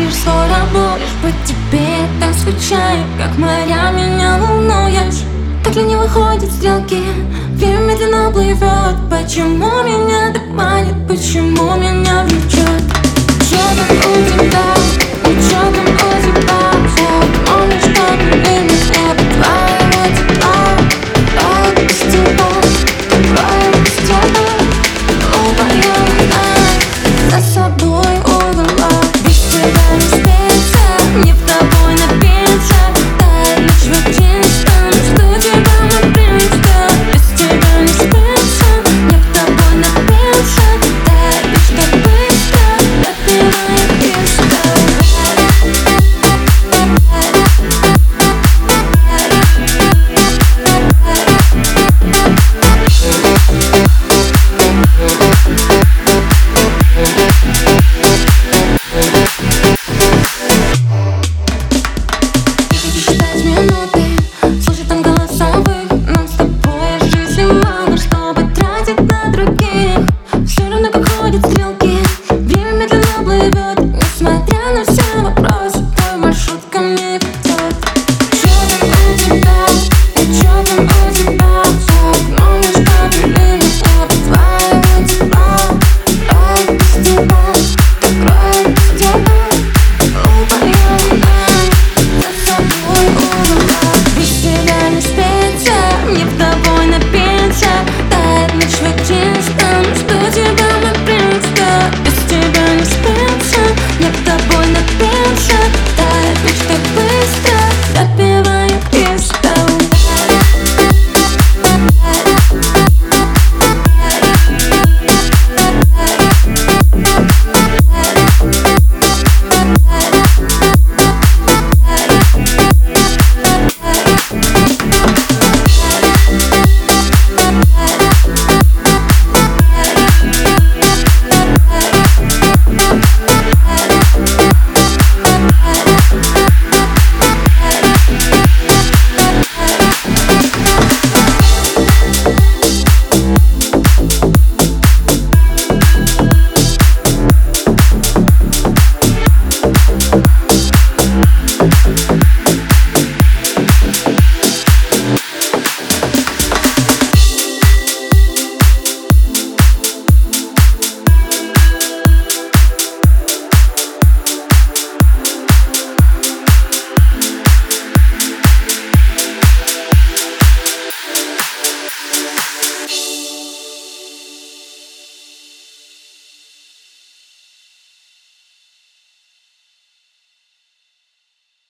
стоишь, скоро будешь быть тебе так скучаю, как моря меня волнуешь Так ли не выходят стрелки, время медленно плывет Почему меня так манит, почему меня